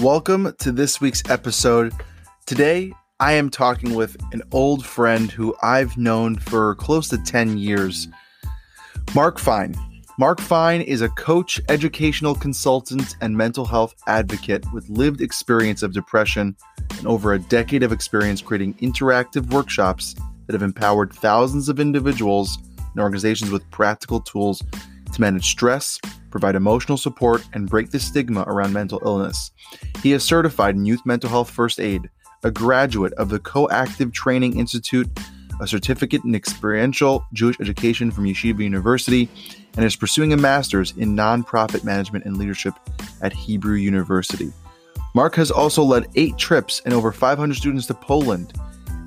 Welcome to this week's episode. Today, I am talking with an old friend who I've known for close to 10 years, Marc Fein. Marc Fein is a coach, educational consultant, and mental health advocate with lived experience of depression and over a decade of experience creating interactive workshops that have empowered thousands of individuals and organizations with practical tools to manage stress, provide emotional support, and break the stigma around mental illness. He is certified in youth mental health first aid, a graduate of the Coactive Training Institute, a certificate in experiential Jewish education from Yeshiva University, and is pursuing a master's in nonprofit management and leadership at Hebrew University. Marc has also led eight trips and over 500 students to Poland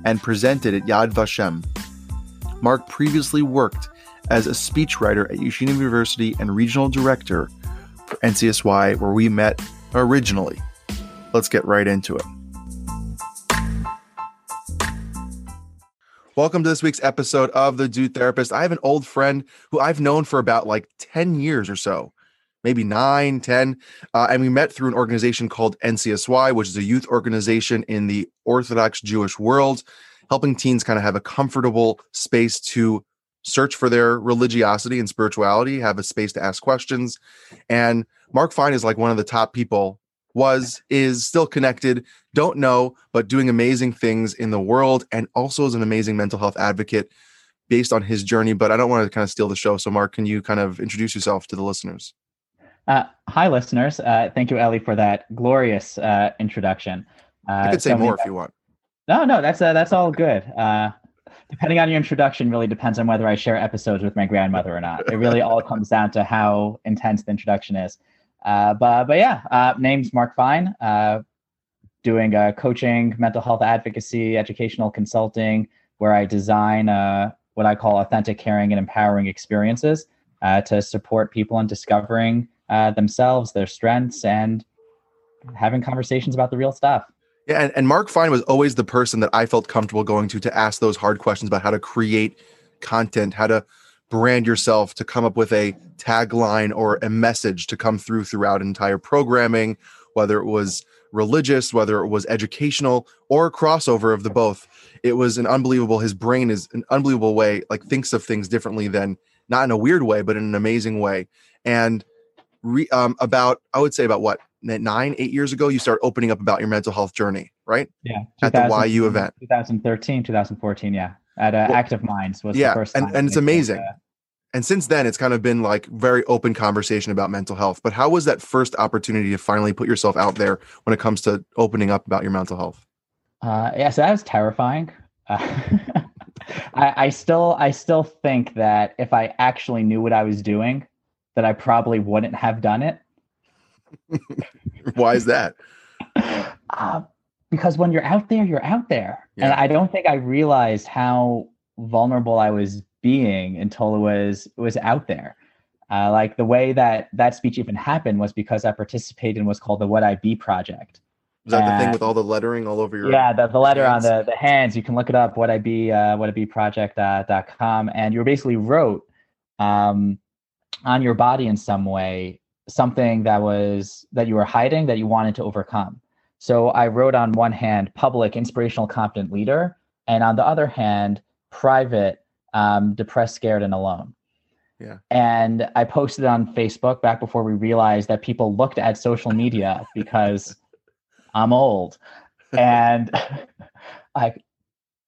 and presented at Yad Vashem. Marc previously worked as a speechwriter at Yeshiva University and regional director for NCSY, where we met originally. Let's get right into it. Welcome to this week's episode of The Dude Therapist. I have an old friend who I've known for about like 10 years or so, maybe nine, 10. Uh, and we met through an organization called NCSY, which is a youth organization in the Orthodox Jewish world, helping teens kind of have a comfortable space to search for their religiosity and spirituality, have a space to ask questions. And Marc Fein is like one of the top people was, is still connected, don't know, but doing amazing things in the world and also is an amazing mental health advocate based on his journey. But I don't want to kind of steal the show. So, Marc, can you kind of introduce yourself to the listeners? Uh, hi, listeners. Uh, thank you, Ellie, for that glorious uh, introduction. I could say so more if you want. No, no, that's uh, that's all good. Depending on your introduction, really depends on whether I share episodes with my grandmother or not. It really all comes down to how intense the introduction is. Uh, but but yeah, uh, name's Marc Fein. Uh, doing uh, coaching, mental health advocacy, educational consulting, where I design uh, what I call authentic, caring, and empowering experiences uh, to support people in discovering themselves, their strengths, and having conversations about the real stuff. Yeah, and, and Marc Fein was always the person that I felt comfortable going to to ask those hard questions about how to create content, how to brand yourself to come up with a tagline or a message to come through throughout entire programming, whether it was religious, whether it was educational or crossover of the both. It was an unbelievable. His brain is an unbelievable way, like thinks of things differently than not in a weird way, but in an amazing way. And re, um, about, I would say about what nine, eight years ago, you start opening up about your mental health journey, right? Yeah. At the YU event. 2013, 2014. Yeah. At uh, well, Active Minds was yeah, the first and, and it's amazing. uh, and since then it's kind of been like very open conversation about mental health but how was that first opportunity to finally put yourself out there when it comes to opening up about your mental health uh, yeah so that was terrifying uh, I, I still i still think that if i actually knew what i was doing that i probably wouldn't have done it why is that uh, because when you're out there you're out there yeah. and i don't think i realized how vulnerable i was being until it was it was out there. Uh, like the way that that speech even happened was because I participated in what's called the What I Be project. Is that the thing with all the lettering all over your? Yeah, the, the letter hands? on the, the hands. You can look it up. What I be uh, what I be project uh, dot com, and you basically wrote um, on your body in some way something that was that you were hiding that you wanted to overcome. So I wrote on one hand public inspirational competent leader, and on the other hand private um, depressed, scared, and alone. Yeah. And I posted on Facebook back before we realized that people looked at social media because I'm old. And I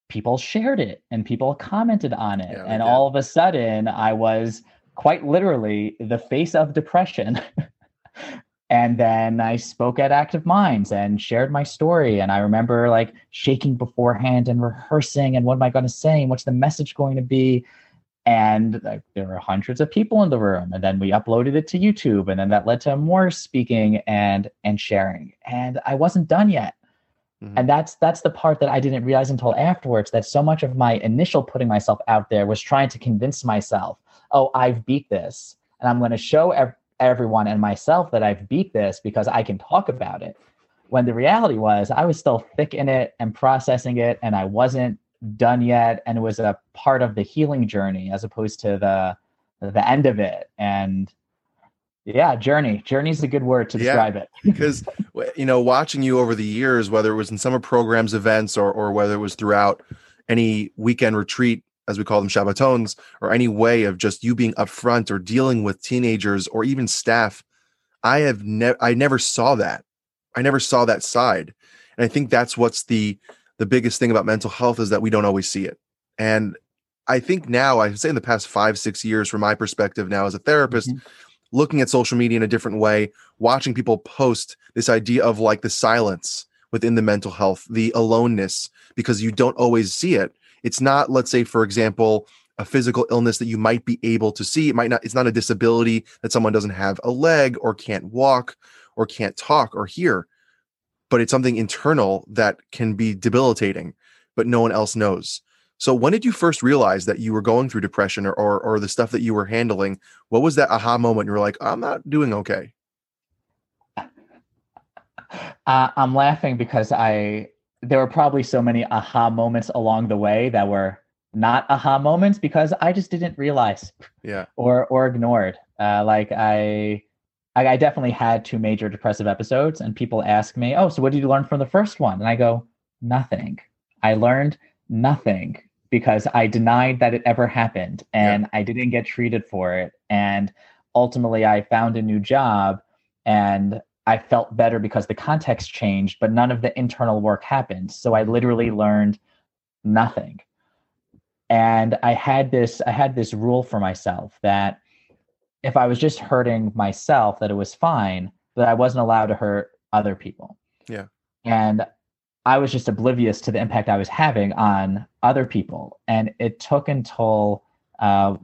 people shared it and people commented on it. Yeah, and all of a sudden I was quite literally the face of depression. and then I spoke at Active Minds and shared my story. And I remember like shaking beforehand and rehearsing and what am I going to say and what's the message going to be. And like, there were hundreds of people in the room. And then we uploaded it to YouTube, and then that led to more speaking and and sharing. And I wasn't done yet. Mm-hmm. And that's that's the part that I didn't realize until afterwards. That so much of my initial putting myself out there was trying to convince myself, oh, I've beat this, and I'm going to show ev- everyone and myself that I've beat this because I can talk about it. When the reality was, I was still thick in it and processing it, and I wasn't done yet. And it was a part of the healing journey as opposed to the the end of it. And Yeah, journey. Journey is a good word to Yeah. describe it. because you know watching you over the years whether it was in summer programs events or or whether it was throughout any weekend retreat as we call them shabbatons or any way of just you being upfront or dealing with teenagers or even staff i have never i never saw that i never saw that side and i think that's what's the the biggest thing about mental health is that we don't always see it and i think now i say in the past five six years from my perspective now as a therapist Mhm. looking at social media in a different way watching people post this idea of like the silence within the mental health, the aloneness, because you don't always see it. It's not, let's say, for example, a physical illness that you might be able to see. It might not, it's not a disability that someone doesn't have a leg or can't walk or can't talk or hear, but it's something internal that can be debilitating, but no one else knows. So when did you first realize that you were going through depression or, or, or the stuff that you were handling? What was that aha moment? You were like, I'm not doing okay. Uh, I'm laughing because I there were probably so many aha moments along the way that were not aha moments because I just didn't realize Yeah. or or ignored. Uh, like I, I, I definitely had two major depressive episodes, and people ask me, "Oh, so what did you learn from the first one?" And I go, "Nothing. I learned nothing because I denied that it ever happened, and I didn't get treated for it, and ultimately I found a new job, and." I felt better because the context changed, but none of the internal work happened. So I literally learned nothing. And I had this I had this rule for myself that if I was just hurting myself, that it was fine, but I wasn't allowed to hurt other people. Yeah. And I was just oblivious to the impact I was having on other people. And it took until uh,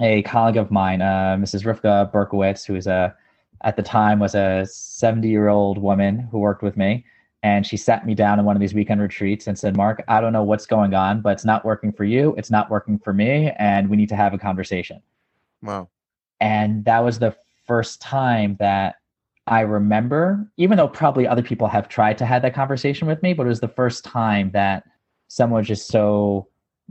a colleague of mine, uh, Mrs. Rivka Berkowitz, who is a at the time was a 70 year old woman who worked with me and she sat me down in one of these weekend retreats and said marc i don't know what's going on but it's not working for you it's not working for me and we need to have a conversation Wow. and that was the first time that i remember even though probably other people have tried to have that conversation with me but it was the first time that someone was just so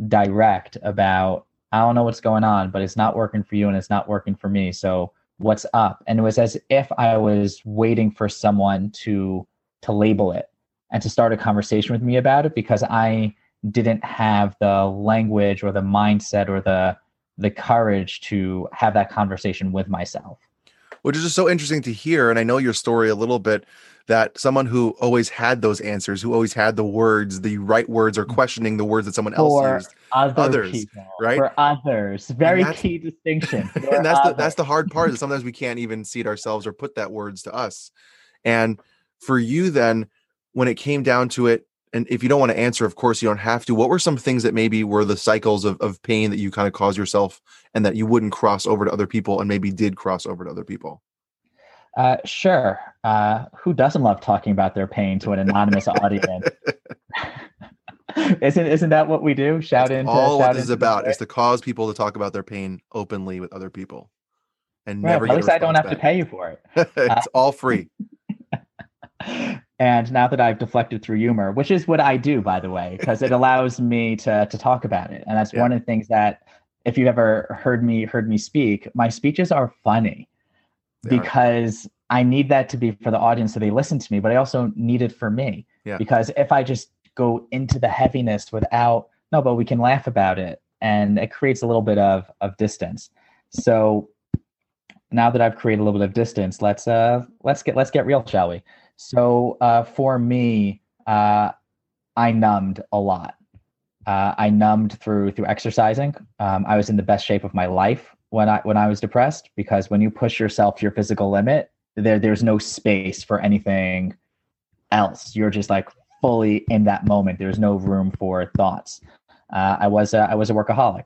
direct about i don't know what's going on but it's not working for you and it's not working for me so what's up. And it was as if i was waiting for someone to to label it and to start a conversation with me about it because i didn't have the language or the mindset or the the courage to have that conversation with myself which is just so interesting to hear. And I know your story a little bit that someone who always had those answers, who always had the words, the right words, or mm. questioning the words that someone else For used. other Others, people right? for others very key distinction and that's the that's the hard part is sometimes we can't even see it ourselves or put that words to us. And for you then, when it came down to it, and if you don't want to answer, of course you don't have to. What were some things that maybe were the cycles of, of pain that you kind of caused yourself and that you wouldn't cross over to other people and maybe did cross over to other people? Uh, sure. Uh, who doesn't love talking about their pain to an anonymous audience? isn't isn't that what we do? Shout That's into all what shout this is about is to cause people to talk about their pain openly with other people and Right, never at least I don't have response to pay you for it. back. it's all free. and now that I've deflected through humor, which is what I do, by the way, because it allows me to to talk about it, and that's Yeah. one of the things that if you've ever heard me heard me speak, my speeches are funny They are. because I need that to be for the audience so they listen to me, but I also need it for me. Yeah. Because if I just go into the heaviness without no, but we can laugh about it, and it creates a little bit of of distance. So now that I've created a little bit of distance, let's uh let's get let's get real, shall we? So uh, for me, uh, I numbed a lot. Uh, I numbed through through exercising. Um, I was in the best shape of my life when I when I was depressed because when you push yourself to your physical limit, there there's no space for anything else. You're just like fully in that moment. There's no room for thoughts. Uh, I was a, I was a workaholic.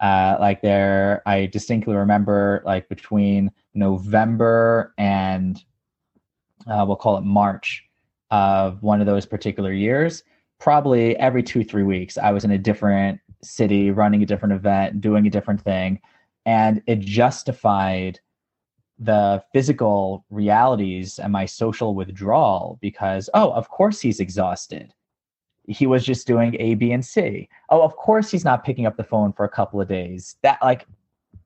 Uh, like there, I distinctly remember like between November and uh, we'll call it March of one of those particular years. Probably every two three weeks, I was in a different city, running a different event, doing a different thing, and it justified the physical realities and my social withdrawal because oh of course he's exhausted. He was just doing a b and c. Oh of course he's not picking up the phone for a couple of days. That like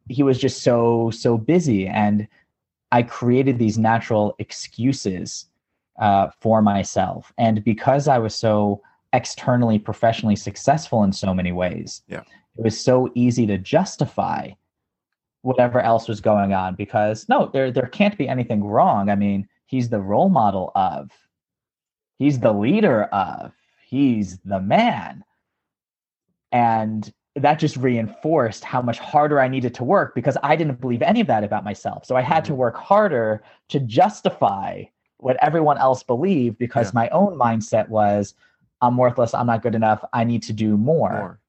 he was just so so busy. And I created these natural excuses uh, for myself. And because I was so externally, professionally successful in so many ways, yeah. it was so easy to justify whatever else was going on because no, there there can't be anything wrong. I mean, he's the role model of, he's the leader of, he's the man. And that just reinforced how much harder I needed to work because I didn't believe any of that about myself. So I had to mm-hmm. work harder to justify what everyone else believed because yeah. my own mindset was I'm worthless, I'm not good enough, I need to do more. more.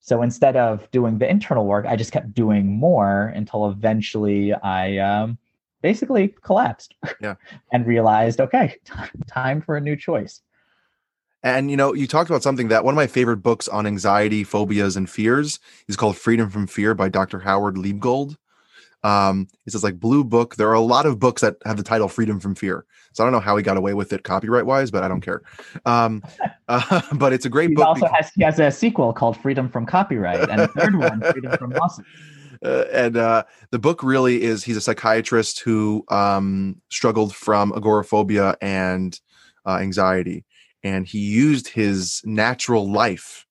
So instead of doing the internal work, I just kept doing more until eventually I um, basically collapsed yeah. and realized, okay, t- time for a new choice. And you know, you talked about something that one of my favorite books on anxiety, phobias, and fears is called Freedom from Fear by Dr. Howard Liebgold. Um, it's this like blue book. There are a lot of books that have the title Freedom from Fear. So I don't know how he got away with it copyright wise, but I don't care. Um, uh, but it's a great book. he book. Also because- has he has a sequel called Freedom from Copyright, and a third one, Freedom from Lawsuit. Uh, and uh, the book really is he's a psychiatrist who um, struggled from agoraphobia and uh, anxiety and he used his natural life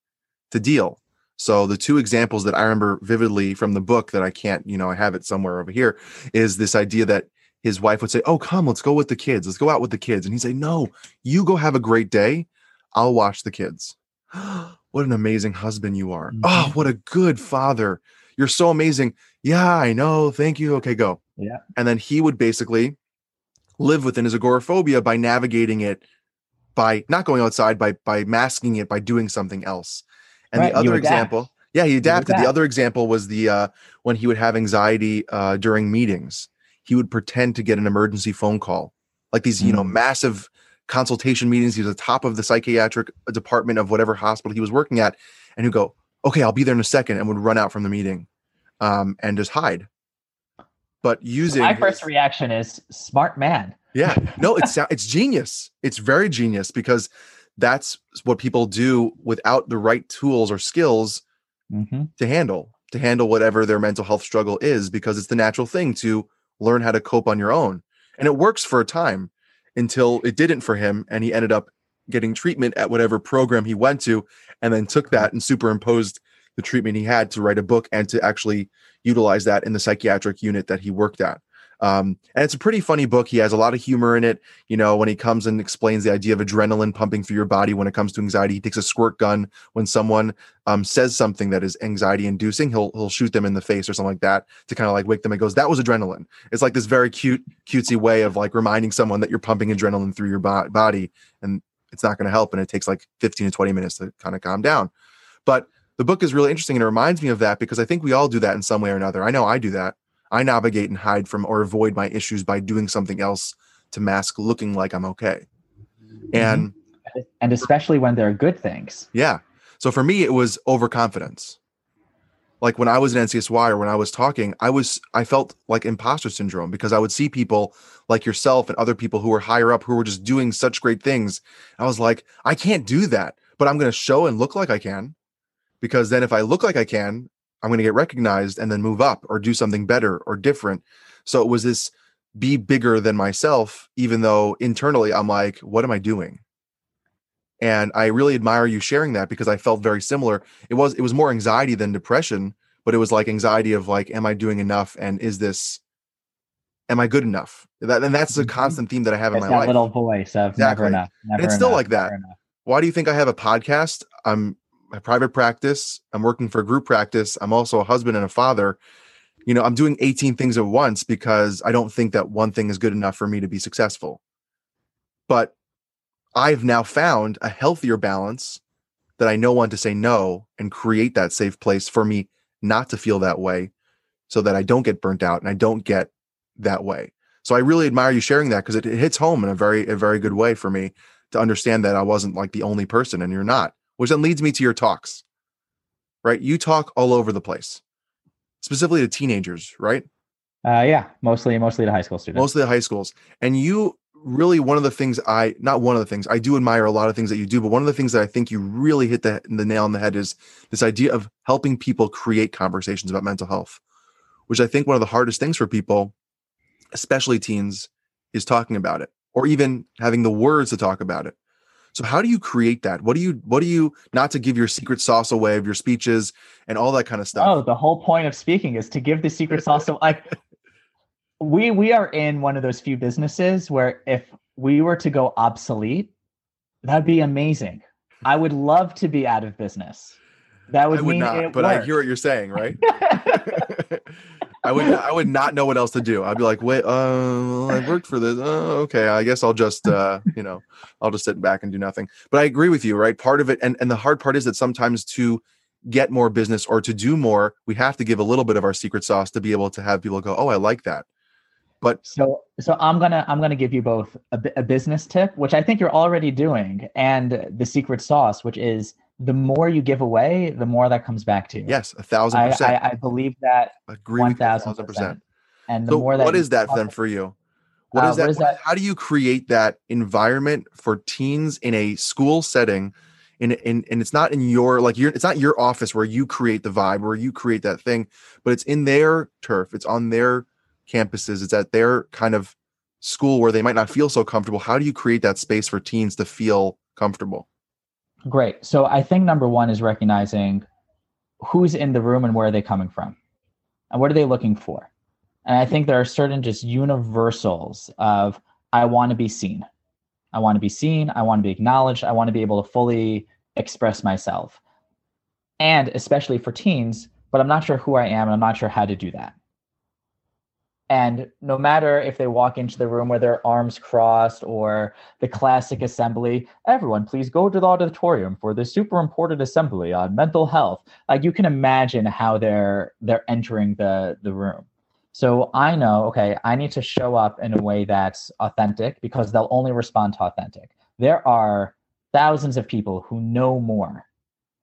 to deal. So the two examples that I remember vividly from the book that I can't, you know, I have it somewhere over here is this idea that his wife would say, "Oh, come, let's go with the kids. Let's go out with the kids." And he'd say, "No, you go have a great day. I'll watch the kids." what an amazing husband you are. Mm-hmm. Oh, what a good father. You're so amazing. Yeah, I know. Thank you. Okay, go. Yeah. And then he would basically live within his agoraphobia by navigating it by not going outside by by masking it by doing something else. And right, the other example yeah he adapted. The other example was the uh, when he would have anxiety uh, during meetings. He would pretend to get an emergency phone call like these mm. you know mm. massive consultation meetings. He was at the top of the psychiatric department of whatever hospital he was working at and he'd go okay i'll be there in a second and would run out from the meeting um, and just hide. But using my first his, reaction is smart man yeah, no, it's it's genius. It's very genius because that's what people do without the right tools or skills mm-hmm. to handle to handle whatever their mental health struggle is because it's the natural thing to learn how to cope on your own. And it works for a time until it didn't for him and he ended up getting treatment at whatever program he went to and then took that and superimposed the treatment he had to write a book and to actually utilize that in the psychiatric unit that he worked at. Um, and it's a pretty funny book. He has a lot of humor in it. You know, when he comes and explains the idea of adrenaline pumping through your body when it comes to anxiety, he takes a squirt gun when someone um, says something that is anxiety inducing. He'll he'll shoot them in the face or something like that to kind of like wake them. And goes, "That was adrenaline." It's like this very cute, cutesy way of like reminding someone that you're pumping adrenaline through your bo- body, and it's not going to help. And it takes like 15 to 20 minutes to kind of calm down. But the book is really interesting and it reminds me of that because I think we all do that in some way or another. I know I do that I navigate and hide from or avoid my issues by doing something else to mask looking like I'm okay. Mm-hmm. And and especially when they're good things. Yeah. So for me it was overconfidence. Like when I was in NCSY or when I was talking, I was I felt like imposter syndrome because I would see people like yourself and other people who were higher up who were just doing such great things. I was like, I can't do that, but I'm going to show and look like I can because then if I look like I can, I'm going to get recognized and then move up or do something better or different. So it was this be bigger than myself, even though internally I'm like, what am I doing? And I really admire you sharing that because I felt very similar. It was it was more anxiety than depression, but it was like anxiety of like, am I doing enough? And is this am I good enough? That and that's a mm-hmm. constant theme that I have it's in my that life. Little voice of exactly. never enough. Never and it's still like that. Why do you think I have a podcast? I'm my private practice. I'm working for a group practice. I'm also a husband and a father. You know, I'm doing 18 things at once because I don't think that one thing is good enough for me to be successful. But I've now found a healthier balance that I know when to say no and create that safe place for me not to feel that way so that I don't get burnt out and I don't get that way. So I really admire you sharing that because it, it hits home in a very, a very good way for me to understand that I wasn't like the only person and you're not which then leads me to your talks, right? You talk all over the place, specifically to teenagers, right? Uh, yeah, mostly mostly to high school students. Mostly to high schools, and you really one of the things I not one of the things I do admire a lot of things that you do, but one of the things that I think you really hit the the nail on the head is this idea of helping people create conversations about mental health, which I think one of the hardest things for people especially teens, is talking about it or even having the words to talk about it. So how do you create that? What do you what do you not to give your secret sauce away of your speeches and all that kind of stuff? Oh, the whole point of speaking is to give the secret sauce. Of, like we we are in one of those few businesses where if we were to go obsolete, that'd be amazing. I would love to be out of business. That would, I would mean not, it but I hear what you're saying, right? I would I would not know what else to do. I'd be like, wait, uh, I worked for this. Uh, okay, I guess I'll just uh, you know, I'll just sit back and do nothing. But I agree with you, right? Part of it, and and the hard part is that sometimes to get more business or to do more, we have to give a little bit of our secret sauce to be able to have people go, oh, I like that. But So so I'm gonna I'm gonna give you both a, a business tip, which I think you're already doing, and the secret sauce, which is the more you give away, the more that comes back to you. yes, a thousand I, percent. I, I believe that agree with thousand percent. And the So more that what is that then for you? What Uh, is that? what is that? How do you create that environment for teens in a school setting? In, in and it's not in your like your it's not your office where you create the vibe where you create that thing, but it's in their turf. It's on their campuses. It's at their kind of school where they might not feel so comfortable. How do you create that space for teens to feel comfortable? Great. So I think number one is recognizing who's in the room and where are they coming from and what are they looking for. And I think there are certain just universals of I want to be seen. I want to be seen. I want to be acknowledged. I want to be able to fully express myself. And especially for teens, but I'm not sure who I am and I'm not sure how to do that. And no matter if they walk into the room with their arms crossed or the classic assembly, everyone please go to the auditorium for the super important assembly on mental health. Like you can imagine how they're they're entering the the room. So I know, okay, I need to show up in a way that's authentic because they'll only respond to authentic. There are thousands of people who know more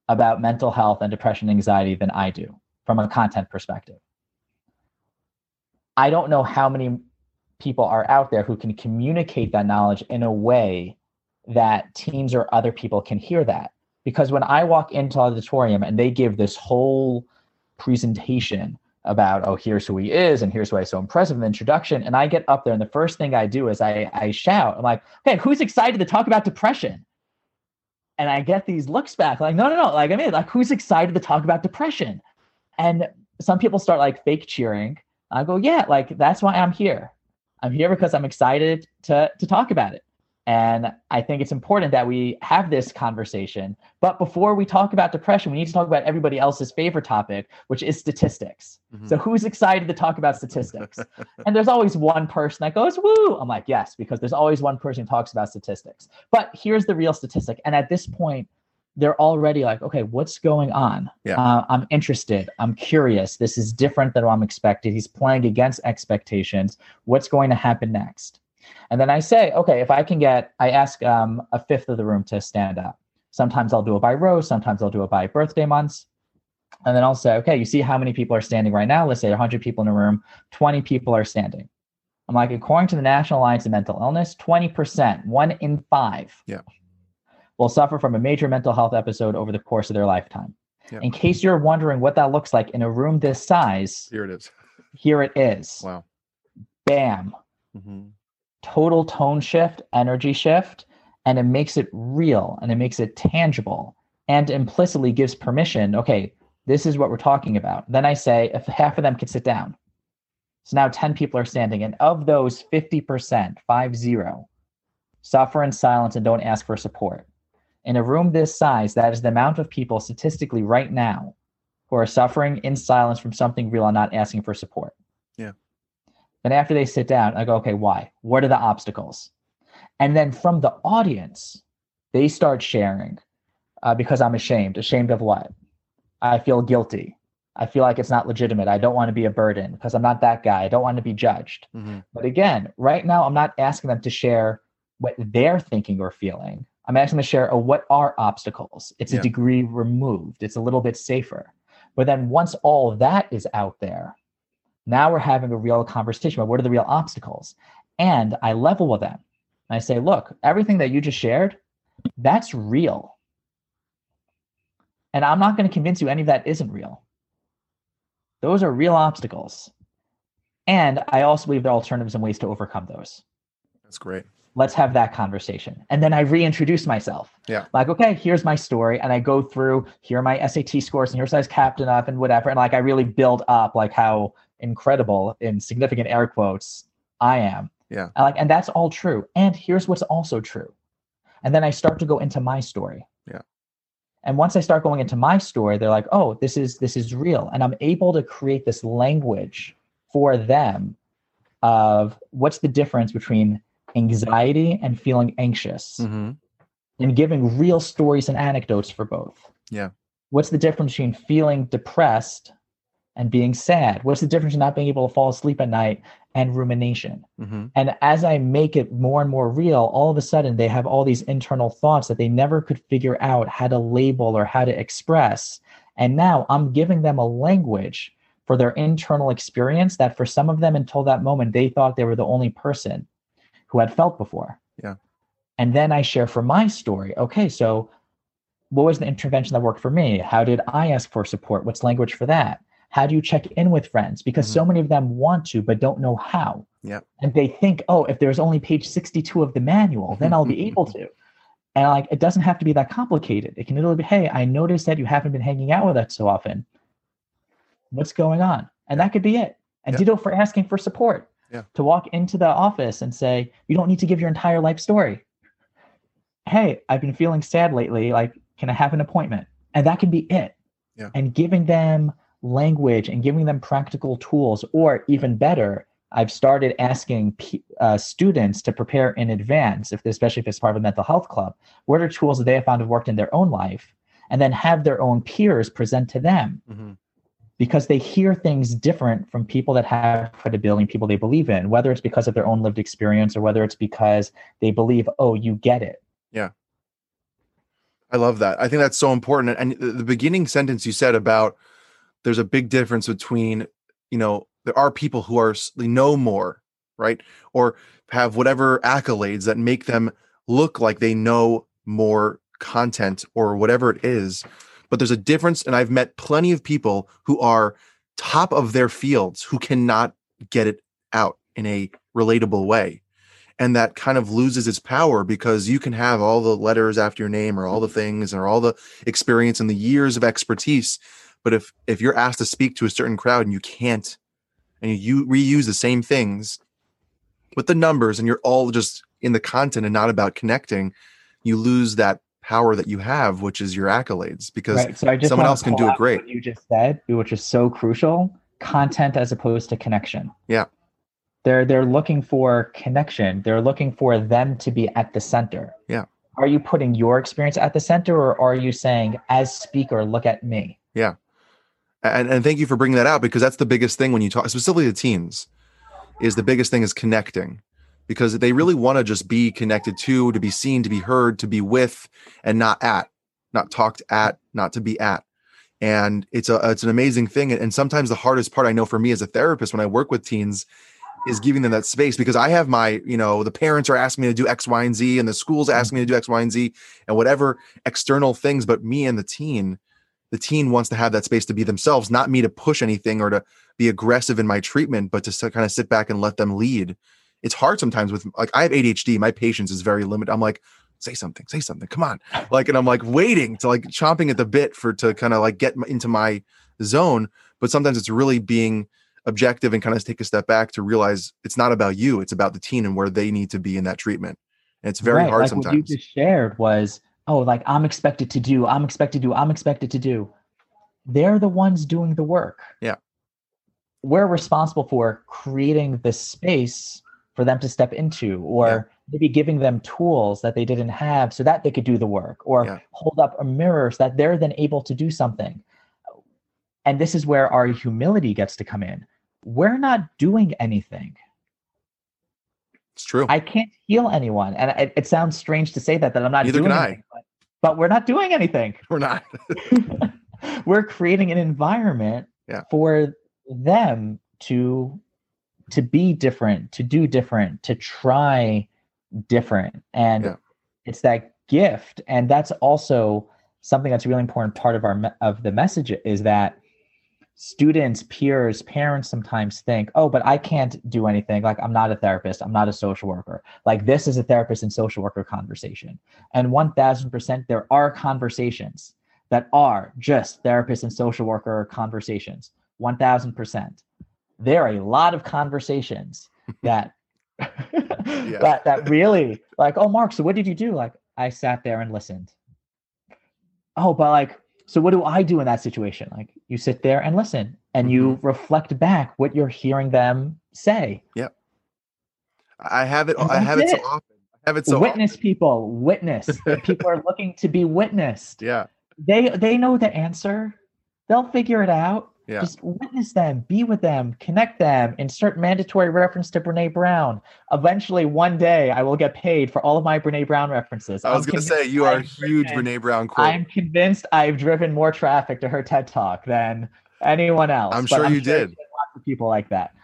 about mental health and depression anxiety than I do from a content perspective. I don't know how many people are out there who can communicate that knowledge in a way that teens or other people can hear that. Because when I walk into auditorium and they give this whole presentation about, oh, here's who he is and here's why he's so impressive in the introduction, and I get up there and the first thing I do is I, I shout, I'm like, hey, who's excited to talk about depression? And I get these looks back, like, no, no, no, like I mean, like who's excited to talk about depression? And some people start like fake cheering. I go, yeah, like that's why I'm here. I'm here because I'm excited to to talk about it. And I think it's important that we have this conversation. But before we talk about depression, we need to talk about everybody else's favorite topic, which is statistics. Mhm. So who's excited to talk about statistics? and there's always one person that goes, woo. I'm like, yes, because there's always one person who talks about statistics. But here's the real statistic. And at this point, they're already like, okay, what's going on? Yeah. Uh, I'm interested. I'm curious. This is different than what I'm expected. He's playing against expectations. What's going to happen next? And then I say, okay, if I can get, I ask um, a fifth of the room to stand up. Sometimes I'll do it by row. Sometimes I'll do it by birthday months. And then I'll say, okay, you see how many people are standing right now? Let's say 100 people in a room, 20 people are standing. I'm like, according to the National Alliance of Mental Illness, 20%, one in five, Yeah. Will suffer from a major mental health episode over the course of their lifetime. Yeah. In case you're wondering what that looks like in a room this size, Here it is. here it is. Wow. Bam. hmm Total tone shift, energy shift, and it makes it real and it makes it tangible and implicitly gives permission. Okay, this is what we're talking about. Then I say, if half of them could sit down. So now 10 people are standing, and of those, 50%, five zero, suffer in silence and don't ask for support. In a room this size, that is the amount of people statistically right now who are suffering in silence from something real and not asking for support. Yeah. Then after they sit down, I go, okay, why? What are the obstacles? And then from the audience, they start sharing uh, because I'm ashamed. Ashamed of what? I feel guilty. I feel like it's not legitimate. I don't want to be a burden because I'm not that guy. I don't want to be judged. hmm But again, right now, I'm not asking them to share what they're thinking or feeling. I'm asking them to share, oh, what are obstacles? It's Yeah. a degree removed, it's a little bit safer. But then once all that is out there, now we're having a real conversation about what are the real obstacles. And I level with them. And I say, look, everything that you just shared, that's real. And I'm not going to convince you any of that isn't real. Those are real obstacles. And I also believe there are alternatives and ways to overcome those. That's great. Let's have that conversation. And then I reintroduce myself. Yeah. Like, okay, here's my story. And I go through, here are my SAT scores, and here's how I was captain up and whatever. And like, I really build up like how incredible in significant air quotes I am. Yeah. And like, and that's all true. And here's what's also true. And then I start to go into my story. Yeah. And once I start going into my story, they're like, oh, this is this is real. And I'm able to create this language for them of what's the difference between anxiety and feeling anxious hmm and giving real stories and anecdotes for both. Yeah. What's the difference between feeling depressed and being sad? What's the difference in not being able to fall asleep at night and rumination? hmm And as I make it more and more real, all of a sudden they have all these internal thoughts that they never could figure out how to label or how to express. And now I'm giving them a language for their internal experience that for some of them until that moment, they thought they were the only person who had felt before. Yeah. And then I share from my story. Okay, so what was the intervention that worked for me? How did I ask for support? What's language for that? How do you check in with friends? Because so mm-hmm. many of them want to, but don't know how. Yeah. And they think, oh, if there's only page 62 of the manual, then I'll be able to. And like, it doesn't have to be that complicated. It can literally be, hey, I noticed that you haven't been hanging out with us so often. What's going on? And that could be it. And Yeah. ditto for asking for support. Yeah. To walk into the office and say, you don't need to give your entire life story. Hey, I've been feeling sad lately. Like, can I have an appointment? And that can be it. Yeah. And giving them language and giving them practical tools, or even better, I've started asking p- uh, students to prepare in advance, if especially if it's part of a mental health club, what are tools that they have found have worked in their own life, and then have their own peers present to them hmm because they hear things different from people that have credibility and people they believe in, whether it's because of their own lived experience or whether it's because they believe, oh, you get it. Yeah. I love that. I think that's so important. And the beginning sentence you said about there's a big difference between, you know, there are people who are they know more, right? Or have whatever accolades that make them look like they know more content or whatever it is. But there's a difference. And I've met plenty of people who are top of their fields who cannot get it out in a relatable way. And that kind of loses its power because you can have all the letters after your name or all the things or all the experience and the years of expertise. But if if you're asked to speak to a certain crowd and you can't, and you, you reuse the same things with the numbers and you're all just in the content and not about connecting, you lose that power that you have, which is your accolades. Because Right. So someone else can do it great. You just said, which is so crucial, content as opposed to connection. Yeah. They're they're looking for connection. They're looking for them to be at the center. Yeah. Are you putting your experience at the center or are you saying, as speaker, look at me? Yeah. And, and thank you for bringing that out because that's the biggest thing when you talk specifically to teens is the biggest thing is connecting because they really want to just be connected to to be seen to be heard to be with and not at not talked at not to be at and it's a it's an amazing thing and, sometimes the hardest part i know for me as a therapist when i work with teens is giving them that space because i have my you know the parents are asking me to do x y and z and the schools asking me to do x y and z and whatever external things but me and the teen the teen wants to have that space to be themselves, not me to push anything or to be aggressive in my treatment, but to kind of sit back and let them lead. It's hard sometimes with like I have ADHD, my patience is very limited. I'm like, say something, say something, come on, like, and I'm like waiting to like chomping at the bit for to kind of like get into my zone. But sometimes it's really being objective and kind of take a step back to realize it's not about you, it's about the teen and where they need to be in that treatment. And it's very Right, hard like sometimes. What you just shared was, oh, like I'm expected to do, I'm expected to do, I'm expected to do. They're the ones doing the work. Yeah. We're responsible for creating the space for them to step into, or Yeah. maybe giving them tools that they didn't have so that they could do the work, or Yeah. hold up a mirror so that they're then able to do something. And this is where our humility gets to come in. We're not doing anything. it's true. I can't heal anyone. And it, it sounds strange to say that, that I'm not Neither doing can I. anything, But, but we're not doing anything. We're not. we're creating an environment Yeah. for them to to be different, to do different, to try different. And Yeah. it's that gift. And that's also something that's a really important part of our me- of the message is that students, peers, parents sometimes think, oh, but I can't do anything. Like, I'm not a therapist, I'm not a social worker. Like, this is a therapist and social worker conversation. And 1000%, there are conversations that are just therapist and social worker conversations. 1000%. There are a lot of conversations that. yeah. that that really like oh marc so what did you do like i sat there and listened oh but like so what do I do in that situation? Like you sit there and listen and mm-hmm. you reflect back what you're hearing them say. Yep. I have it. I have it, it, so often. I have it so witness often. people, witness. people are looking to be witnessed. Yeah. They they know the answer. They'll figure it out. Yeah. Just witness them, be with them, connect them, insert mandatory reference to Brene Brown. Eventually, one day, I will get paid for all of my Brene Brown references. I was going to say, you are a huge driven, Brene Brown quote. I'm convinced I've driven more traffic to her TED Talk than anyone else. I'm sure I'm you sure did. Lots of people like that.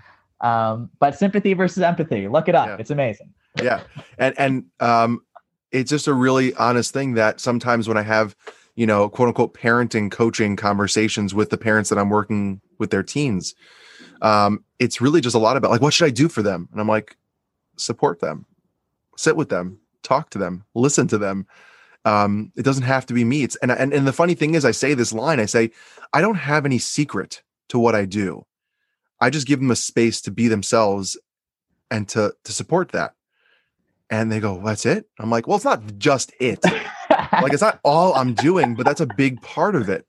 Um, but sympathy versus empathy, look it up. Yeah. It's amazing. yeah. And, and, um, it's just a really honest thing that sometimes when I have you know, quote unquote parenting coaching conversations with the parents that I'm working with their teens. Um, it's really just a lot about like, what should I do for them? And I'm like, support them, sit with them, talk to them, listen to them. Um, it doesn't have to be me. It's and, and and the funny thing is, I say this line. I say, I don't have any secret to what I do. I just give them a space to be themselves and to to support that. And they go, "That's it." I'm like, "Well, it's not just it." like it's not all I'm doing, but that's a big part of it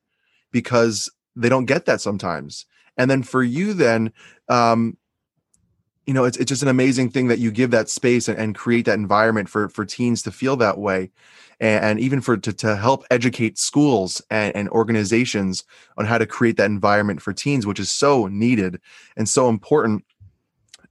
because they don't get that sometimes. And then for you, then, um, you know, it's it's just an amazing thing that you give that space and, and create that environment for for teens to feel that way, and, and even for to to help educate schools and, and organizations on how to create that environment for teens, which is so needed and so important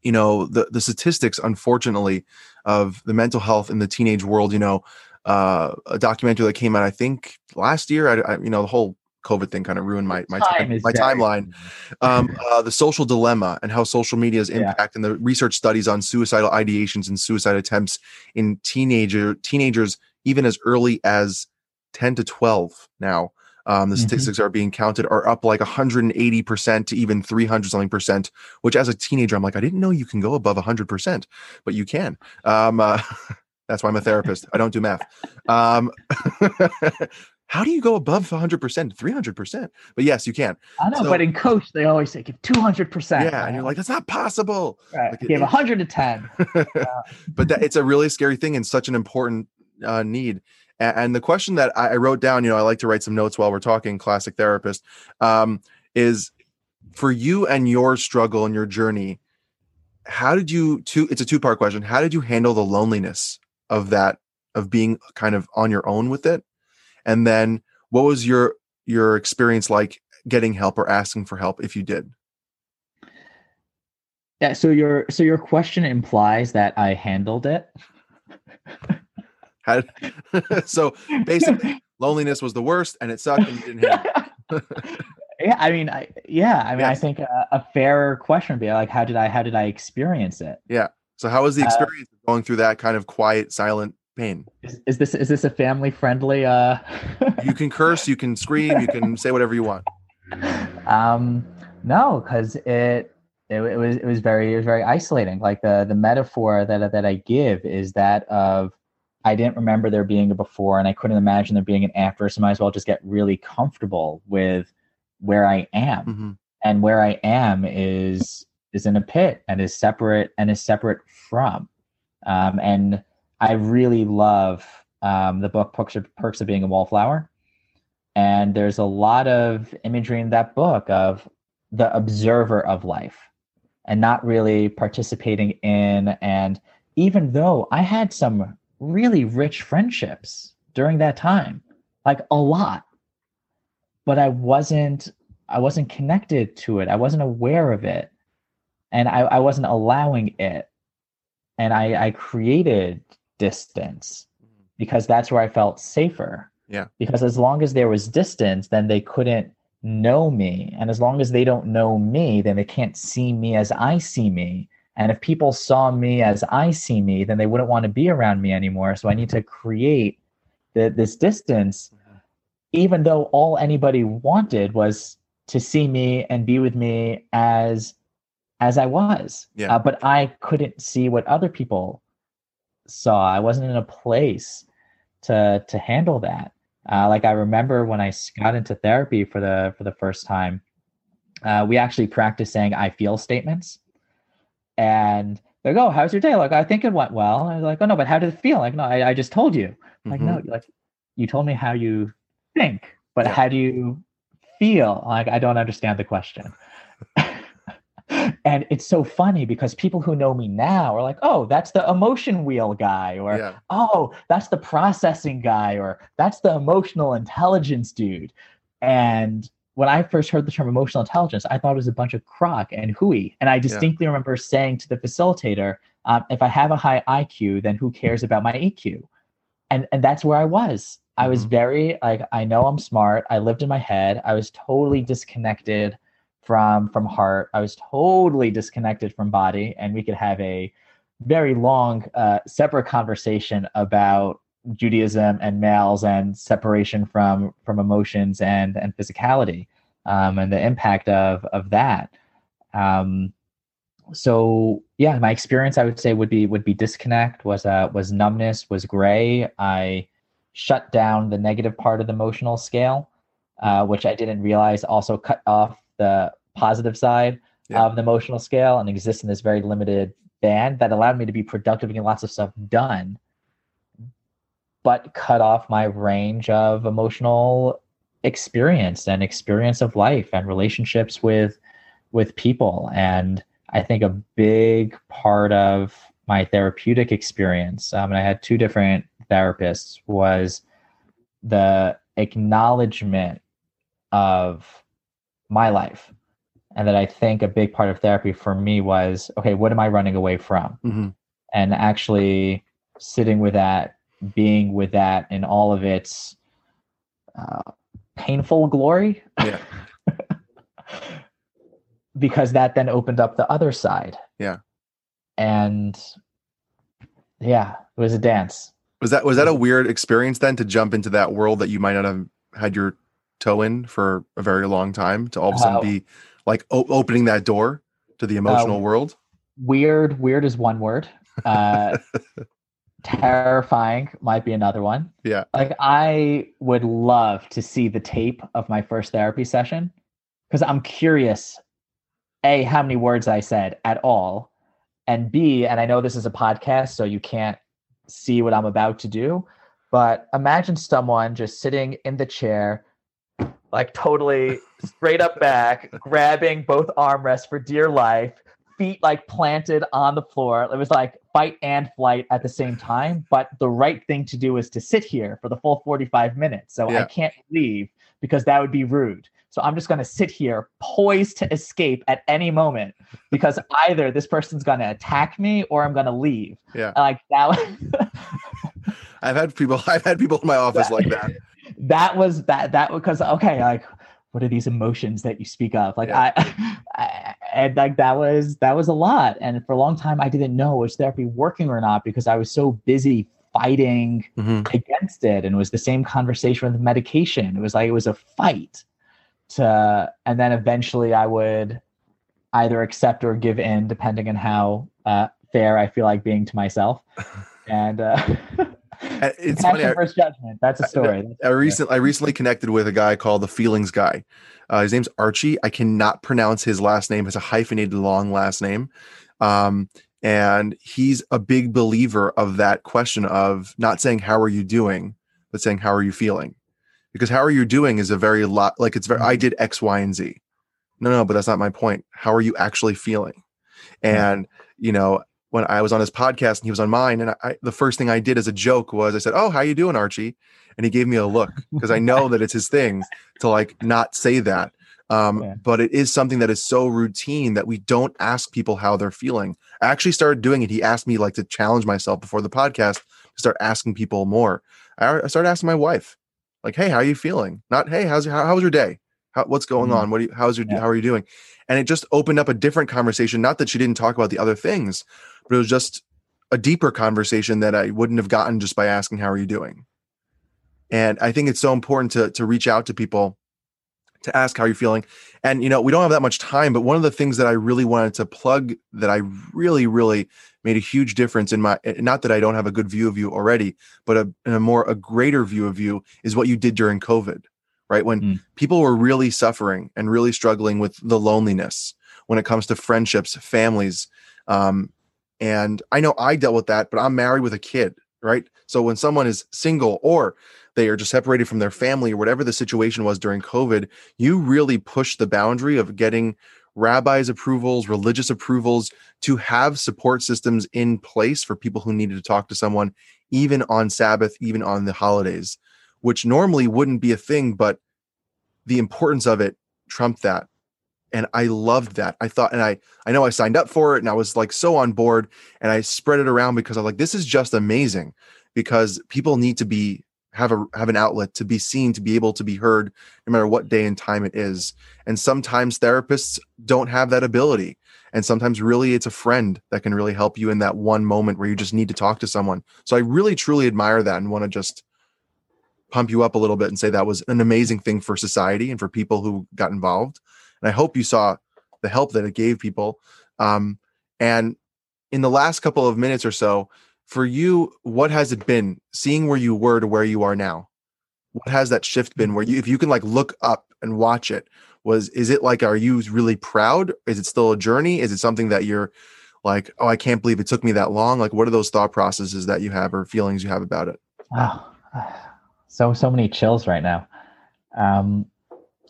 you know the the statistics unfortunately of the mental health in the teenage world you know uh, a documentary that came out, I think last year. I, I you know, the whole COVID thing kind of ruined my my, time, my timeline. Um, uh, the social dilemma and how social media is impacting yeah. the research studies on suicidal ideations and suicide attempts in teenager teenagers even as early as 10 to 12 now. Um, the mm-hmm. statistics are being counted are up like 180% to even 300 something percent, which as a teenager, I'm like, I didn't know you can go above 100%, but you can. Um, uh, That's why I'm a therapist. I don't do math. Um, how do you go above 100%, 300%? But yes, you can. I know, so, but in coach, they always say give 200%. Yeah. Right? And you're like, that's not possible. Right. Like, give 110. but that, it's a really scary thing and such an important uh, need. And, and, the question that I, I, wrote down, you know, I like to write some notes while we're talking, classic therapist, um, is for you and your struggle and your journey, how did you two it's a two part question how did you handle the loneliness of that of being kind of on your own with it. And then what was your your experience like getting help or asking for help if you did? Yeah so your so your question implies that i handled it? Had, so basically loneliness was the worst and it sucked and you didn't have yeah i mean I, yeah i mean yes. i think a, a, fair question would be like how did i how did i experience it? Yeah so how was the uh, experience uh, going through that kind of quiet, silent pain? Is, is this is this a family friendly? Uh... you can curse, you can scream, you can say whatever you want. Um, no, because it, it it was it was very it was very isolating. Like the the metaphor that that I give is that of I didn't remember there being a before, and I couldn't imagine there being an after. So I might as well just get really comfortable with where I am, mm-hmm. and where I am is is in a pit and is separate and is separate from. Um, and I really love um, the book Perks of, Being a Wallflower. And there's a lot of imagery in that book of the observer of life and not really participating in. And even though I had some really rich friendships during that time, like a lot, but I wasn't I wasn't connected to it. I wasn't aware of it and I, I wasn't allowing it and I, I created distance mm-hmm. because that's where I felt safer. Yeah. Because as long as there was distance, then they couldn't know me. And as long as they don't know me, then they can't see me as I see me. And if people saw me as I see me, then they wouldn't want to be around me anymore. So I need to create the, this distance, mm-hmm. even though all anybody wanted was to see me and be with me as as I was. Yeah. Uh, but I couldn't see what other people saw. I wasn't in a place to to handle that. Uh, like I remember when I got into therapy for the for the first time, uh, we actually practiced saying "I feel" statements, and they go, oh, "How's your day?" Like I think it went well. I was like, "Oh no, but how did it feel?" Like no, I, I just told you. Like Mhm. no, like you told me how you think, but Yeah. how do you feel? Like I don't understand the question. and it's so funny because people who know me now are like, "Oh, that's the emotion wheel guy," or yeah. oh, that's the processing guy, or that's the emotional intelligence dude. And when I first heard the term emotional intelligence, I thought it was a bunch of crock and hooey. And I distinctly remember saying to the facilitator, um, if I have a high IQ, then who cares about my EQ? And and that's where I was. I was Mhm. very like, I know I'm smart. I lived in my head. I was totally disconnected from from heart. I was totally disconnected from body. And we could have a very long uh, separate conversation about Judaism and males and separation from from emotions and and physicality um, and the impact of of that. Um, so yeah, my experience I would say would be would be disconnect was uh, was numbness was gray. I shut down the negative part of the emotional scale, uh, which I didn't realize also cut off the positive side Yeah. of the emotional scale and exist in this very limited band that allowed me to be productive and get lots of stuff done but cut off my range of emotional experience and experience of life and relationships with with people and i think a big part of my therapeutic experience um, and i had two different therapists was the acknowledgement of my life and that i think a big part of therapy for me was okay what am i running away from Mhm. and actually sitting with that, being with that in all of its uh, painful glory. Yeah. because that then opened up the other side. Yeah. And yeah, it was a dance. Was that was that a weird experience then to jump into that world that you might not have had your toe in for a very long time to all of a sudden Uh, be like o- opening that door to the emotional world? Weird, weird is one word. Uh, terrifying might be another one. Yeah. Like I would love to see the tape of my first therapy session because I'm curious A, how many words I said at all. And B, and I know this is a podcast, so you can't see what I'm about to do, but imagine someone just sitting in the chair, like totally straight up back, grabbing both armrests for dear life, feet like planted on the floor. It was like fight and flight at the same time. But the right thing to do is to sit here for the full 45 minutes. So I can't leave because that would be rude. So I'm just going to sit here poised to escape at any moment because either this person's going to attack me or I'm going to leave. Yeah. Like that I've had people I've had people in my office like that. That was that that because okay like what are these emotions that you speak of like Yeah. I, I and like that was that was a lot and for a long time i didn't know was therapy working or not because i was so busy fighting Mhm. against it and it was the same conversation with medication it was like it was a fight to and then eventually i would either accept or give in depending on how uh, fair i feel like being to myself and Uh, It's passion funny. I, versus judgment that's a story That's- I recently I recently connected with a guy called the Feelings Guy. Uh, his name's Archie. I cannot pronounce his last name. It's a hyphenated long last name. Um, and he's a big believer of that question of not saying how are you doing, but saying how are you feeling? Because how are you doing is a very lot like it's very I did X, Y, and Z. No, no, but that's not my point. How are you actually feeling? And you know, when I was on his podcast and he was on mine, and I, the first thing I did as a joke was I said, "Oh, how you doing, Archie?" And he gave me a look because I know that it's his thing to like not say that. Um, Yeah. But it is something that is so routine that we don't ask people how they're feeling. I actually started doing it. He asked me like to challenge myself before the podcast to start asking people more. I, I started asking my wife, like, "Hey, how are you feeling?" Not, "Hey, how's how, how was your day? How, what's going Mhm. on? What do you, how's your Yeah. how are you doing?" And it just opened up a different conversation. Not that she didn't talk about the other things, but it was just a deeper conversation that I wouldn't have gotten just by asking, "How are you doing?" And I think it's so important to to reach out to people to ask how you're feeling. And you know, we don't have that much time, but one of the things that I really wanted to plug that I really, really made a huge difference in my not that I don't have a good view of you already, but a, a more a greater view of you is what you did during COVID, right? When mm. people were really suffering and really struggling with the loneliness when it comes to friendships, families. Um, and I know I dealt with that, but I'm married with a kid, right? So when someone is single or they are just separated from their family or whatever the situation was during COVID, you really push the boundary of getting rabbis' approvals, religious approvals to have support systems in place for people who needed to talk to someone, even on Sabbath, even on the holidays, which normally wouldn't be a thing, but the importance of it trumped that. And I loved that. I thought, and I, I know I signed up for it and I was like so on board and I spread it around because I'm like, this is just amazing because people need to be have a have an outlet to be seen to be able to be heard no matter what day and time it is. And sometimes therapists don't have that ability. And sometimes really it's a friend that can really help you in that one moment where you just need to talk to someone. So i really truly admire that and want to just pump you up a little bit and say that was an amazing thing for society and for people who got involved and i hope you saw the help that it gave people. Um, and in the last couple of minutes or so for you what has it been seeing where you were to where you are now? What has that shift been where you if you can like look up and watch it was is it like are you really proud? Is it still a journey? Is it something that you're like oh i can't believe it took me that long? Like what are those thought processes that you have or feelings you have about it? Wow so so many chills right now. Um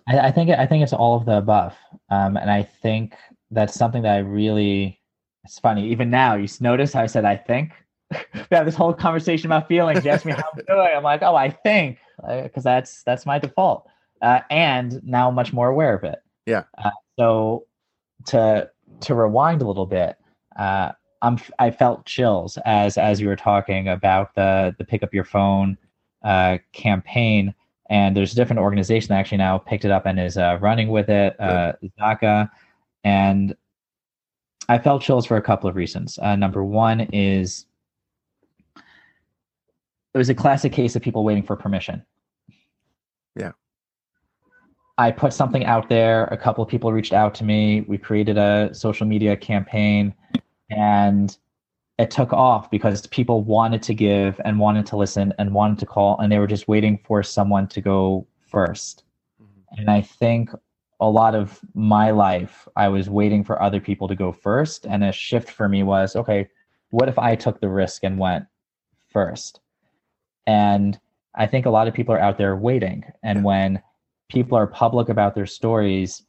i, I think i think it's all of the above um and i think that's something that i really it's funny even now you notice how i said i think we have this whole conversation about feelings. You ask me how I'm doing. I'm like, oh, I think because uh, that's that's my default, uh, and now I'm much more aware of it. Yeah. Uh, so to to rewind a little bit, uh, I'm I felt chills as as you were talking about the the pick up your phone uh, campaign, and there's a different organization that actually now picked it up and is uh, running with it, uh, Zaka, and I felt chills for a couple of reasons. Uh, number one is it was a classic case of people waiting for permission. Yeah. I put something out there. A couple of people reached out to me. We created a social media campaign and it took off because people wanted to give and wanted to listen and wanted to call and they were just waiting for someone to go 1st mm-hmm. And I think a lot of my life, I was waiting for other people to go first. And a shift for me was okay, what if I took the risk and went first? And I think a lot of people are out there waiting. And when people are public about their stories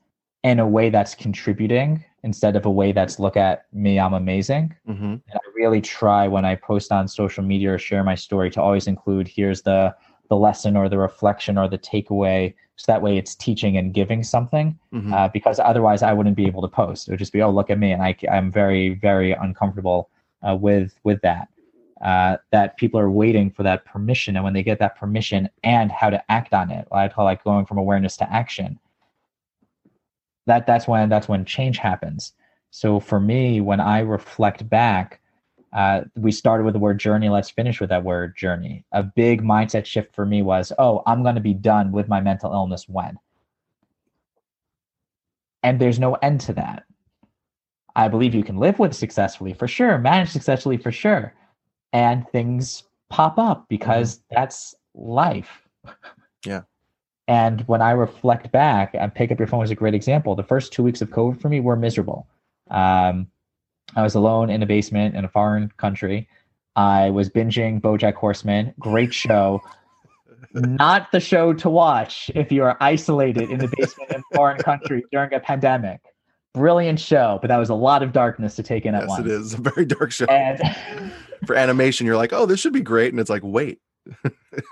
in a way that's contributing instead of a way that's look at me, I'm amazing. Mm-hmm. And I really try when I post on social media or share my story to always include here's the the lesson or the reflection or the takeaway so that way it's teaching and giving something mm-hmm. uh, because otherwise i wouldn't be able to post it would just be oh look at me and I, i'm very very uncomfortable uh, with with that uh, that people are waiting for that permission and when they get that permission and how to act on it i call like going from awareness to action that that's when that's when change happens so for me when i reflect back uh, we started with the word journey let's finish with that word journey a big mindset shift for me was oh i'm going to be done with my mental illness when and there's no end to that i believe you can live with successfully for sure manage successfully for sure and things pop up because mm-hmm. that's life. Yeah. And when I reflect back, and pick up your phone was a great example. The first two weeks of COVID for me were miserable. Um, I was alone in a basement in a foreign country. I was binging BoJack Horseman. Great show. Not the show to watch if you are isolated in the basement in a foreign country during a pandemic. Brilliant show, but that was a lot of darkness to take in yes, at once. It is a very dark show. And for animation, you're like, oh, this should be great, and it's like, wait.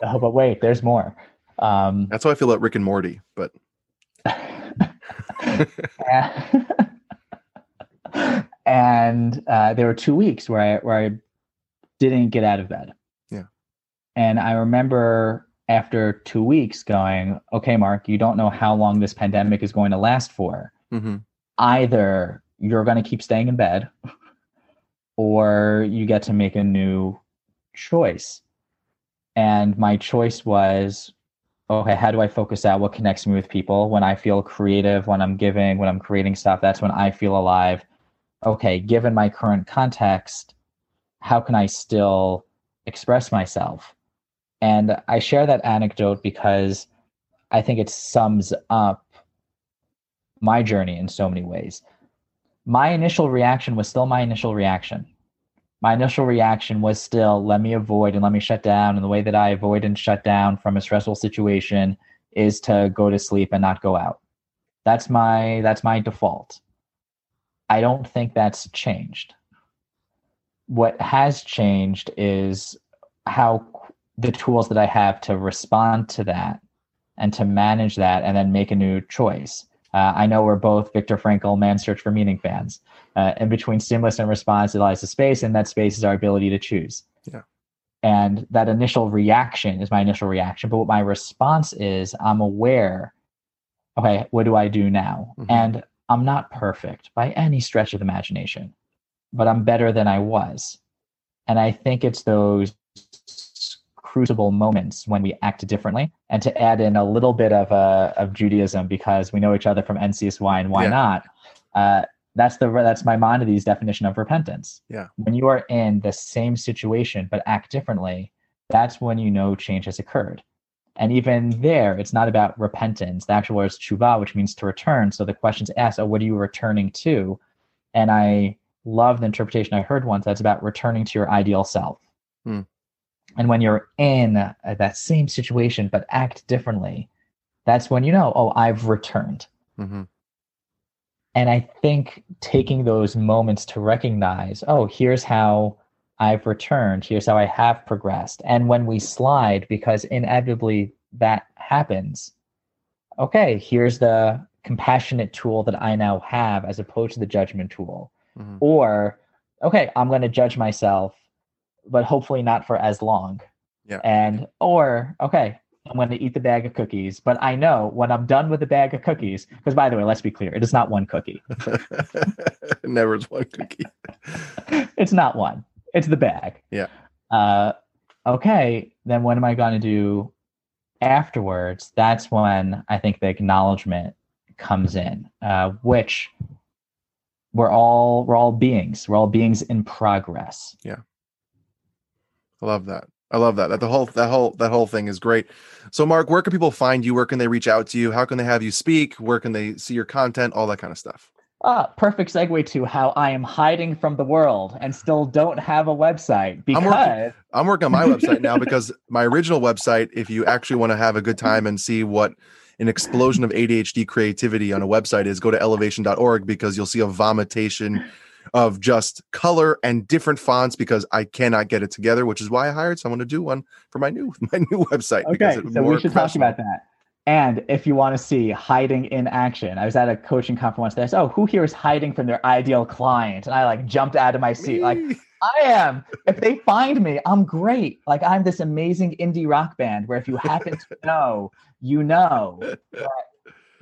oh, but wait, there's more. Um, That's how I feel about Rick and Morty, but. and uh, there were two weeks where I where I didn't get out of bed. Yeah. And I remember after two weeks going, okay, Marc, you don't know how long this pandemic is going to last for. Mm-hmm. Either you're going to keep staying in bed or you get to make a new choice. And my choice was okay, how do I focus out? What connects me with people? When I feel creative, when I'm giving, when I'm creating stuff, that's when I feel alive. Okay, given my current context, how can I still express myself? And I share that anecdote because I think it sums up my journey in so many ways. My initial reaction was still my initial reaction. My initial reaction was still let me avoid and let me shut down. And the way that I avoid and shut down from a stressful situation is to go to sleep and not go out. That's my that's my default. I don't think that's changed. What has changed is how the tools that I have to respond to that and to manage that and then make a new choice. Uh, I know we're both Viktor Frankl, Man's Search for Meaning fans. Uh, in between stimulus and response, it lies the space, and that space is our ability to choose. Yeah. And that initial reaction is my initial reaction. But what my response is, I'm aware, okay, what do I do now? Mm-hmm. And I'm not perfect by any stretch of imagination, but I'm better than I was. And I think it's those crucible moments when we act differently. And to add in a little bit of uh, of Judaism because we know each other from NCSY and why yeah. not uh, that's the that's Maimonides definition of repentance. Yeah. When you are in the same situation but act differently that's when you know change has occurred. And even there it's not about repentance. The actual word is tshuva which means to return. So the question's asked oh what are you returning to? And I love the interpretation I heard once that's about returning to your ideal self. Hmm. And when you're in uh, that same situation but act differently, that's when you know, oh, I've returned. Mm-hmm. And I think taking those moments to recognize, oh, here's how I've returned, here's how I have progressed. And when we slide, because inevitably that happens, okay, here's the compassionate tool that I now have as opposed to the judgment tool. Mm-hmm. Or, okay, I'm going to judge myself but hopefully not for as long. Yeah. And or okay, I'm going to eat the bag of cookies, but I know when I'm done with the bag of cookies, because by the way, let's be clear, it is not one cookie. Never is one cookie. it's not one. It's the bag. Yeah. Uh, okay, then what am I going to do afterwards? That's when I think the acknowledgement comes in, uh, which we're all we're all beings. We're all beings in progress. Yeah. I love that. I love that. That the whole that whole that whole thing is great. So Marc, where can people find you? Where can they reach out to you? How can they have you speak? Where can they see your content? All that kind of stuff. Ah, perfect segue to how I am hiding from the world and still don't have a website because I'm working, I'm working on my website now because my original website, if you actually want to have a good time and see what an explosion of ADHD creativity on a website is, go to elevation.org because you'll see a vomitation of just color and different fonts because I cannot get it together, which is why I hired someone to do one for my new my new website. Okay, so we should talk about that. And if you want to see hiding in action, I was at a coaching conference once. They said, "Oh, who here is hiding from their ideal client?" And I like jumped out of my seat, me. like I am. If they find me, I'm great. Like I'm this amazing indie rock band where if you happen to know, you know. But,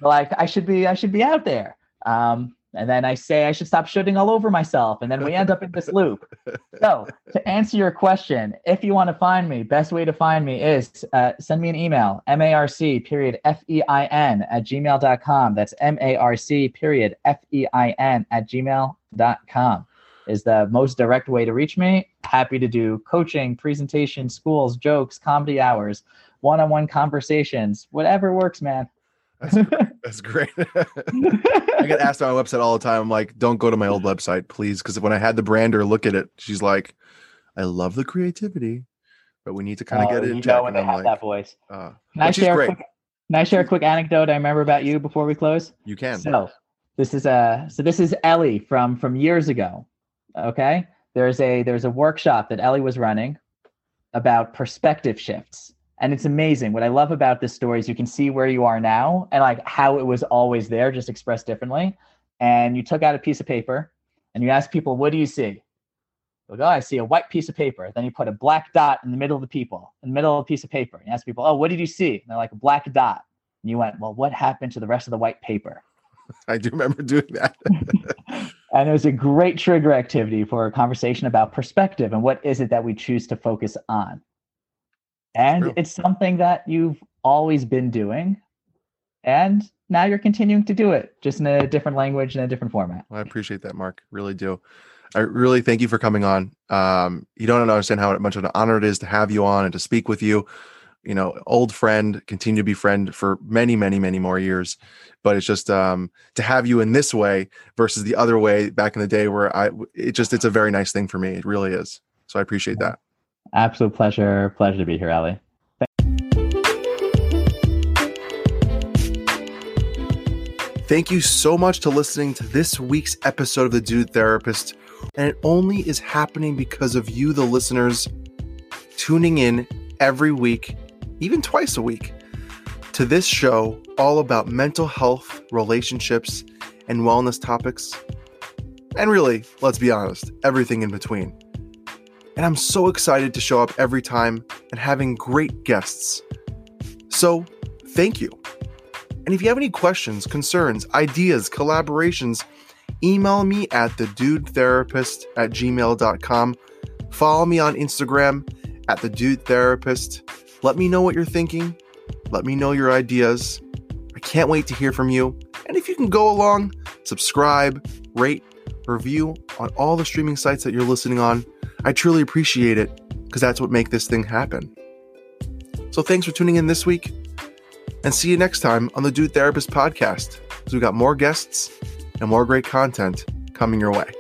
like I should be, I should be out there. Um, and then I say I should stop shooting all over myself, and then we end up in this loop. So, to answer your question, if you want to find me, best way to find me is uh, send me an email, marc period f-e-i-n at gmail.com. That's m-a-r-c period f-e-i-n at gmail.com is the most direct way to reach me. Happy to do coaching, presentation, schools, jokes, comedy hours, one-on-one conversations, whatever works, man. That's, great. I get asked on my website all the time. I'm like, don't go to my old website, please. Because when I had the brander look at it, she's like, I love the creativity, but we need to kind of get it in check. when they have like, that voice. Uh, can, I share a quick, can I share a quick anecdote I remember about you before we close? You can. So this is a so this is Ellie from from years ago. Okay. There's a there's a workshop that Ellie was running about perspective shifts and it's amazing what i love about this story is you can see where you are now and like how it was always there just expressed differently and you took out a piece of paper and you asked people what do you see like, oh, I see a white piece of paper. Then you put a black dot in the middle of the people, in the middle of the piece of paper. And you ask people, oh, what did you see? And they're like, a black dot. And you went, well, what happened to the rest of the white paper? I do remember doing that. and it was a great trigger activity for a conversation about perspective and what is it that we choose to focus on. And True. it's something that you've always been doing. And now you're continuing to do it just in a different language and a different format. Well, I appreciate that, Marc. Really do. I really thank you for coming on. Um, you don't understand how much of an honor it is to have you on and to speak with you. You know, old friend, continue to be friend for many, many, many more years. But it's just um, to have you in this way versus the other way back in the day where I, it just, it's a very nice thing for me. It really is. So I appreciate that. Absolute pleasure. Pleasure to be here, Ali. Thank you so much to listening to this week's episode of The Dude Therapist. And it only is happening because of you, the listeners, tuning in every week, even twice a week, to this show all about mental health, relationships, and wellness topics. And really, let's be honest, everything in between. And I'm so excited to show up every time and having great guests. So, thank you. And if you have any questions, concerns, ideas, collaborations, email me at thedudetherapist at gmail.com. Follow me on Instagram at thedudetherapist. Let me know what you're thinking. Let me know your ideas. I can't wait to hear from you. And if you can go along, subscribe, rate, review on all the streaming sites that you're listening on, I truly appreciate it because that's what make this thing happen. So thanks for tuning in this week and see you next time on the Dude Therapist podcast because we've got more guests and more great content coming your way.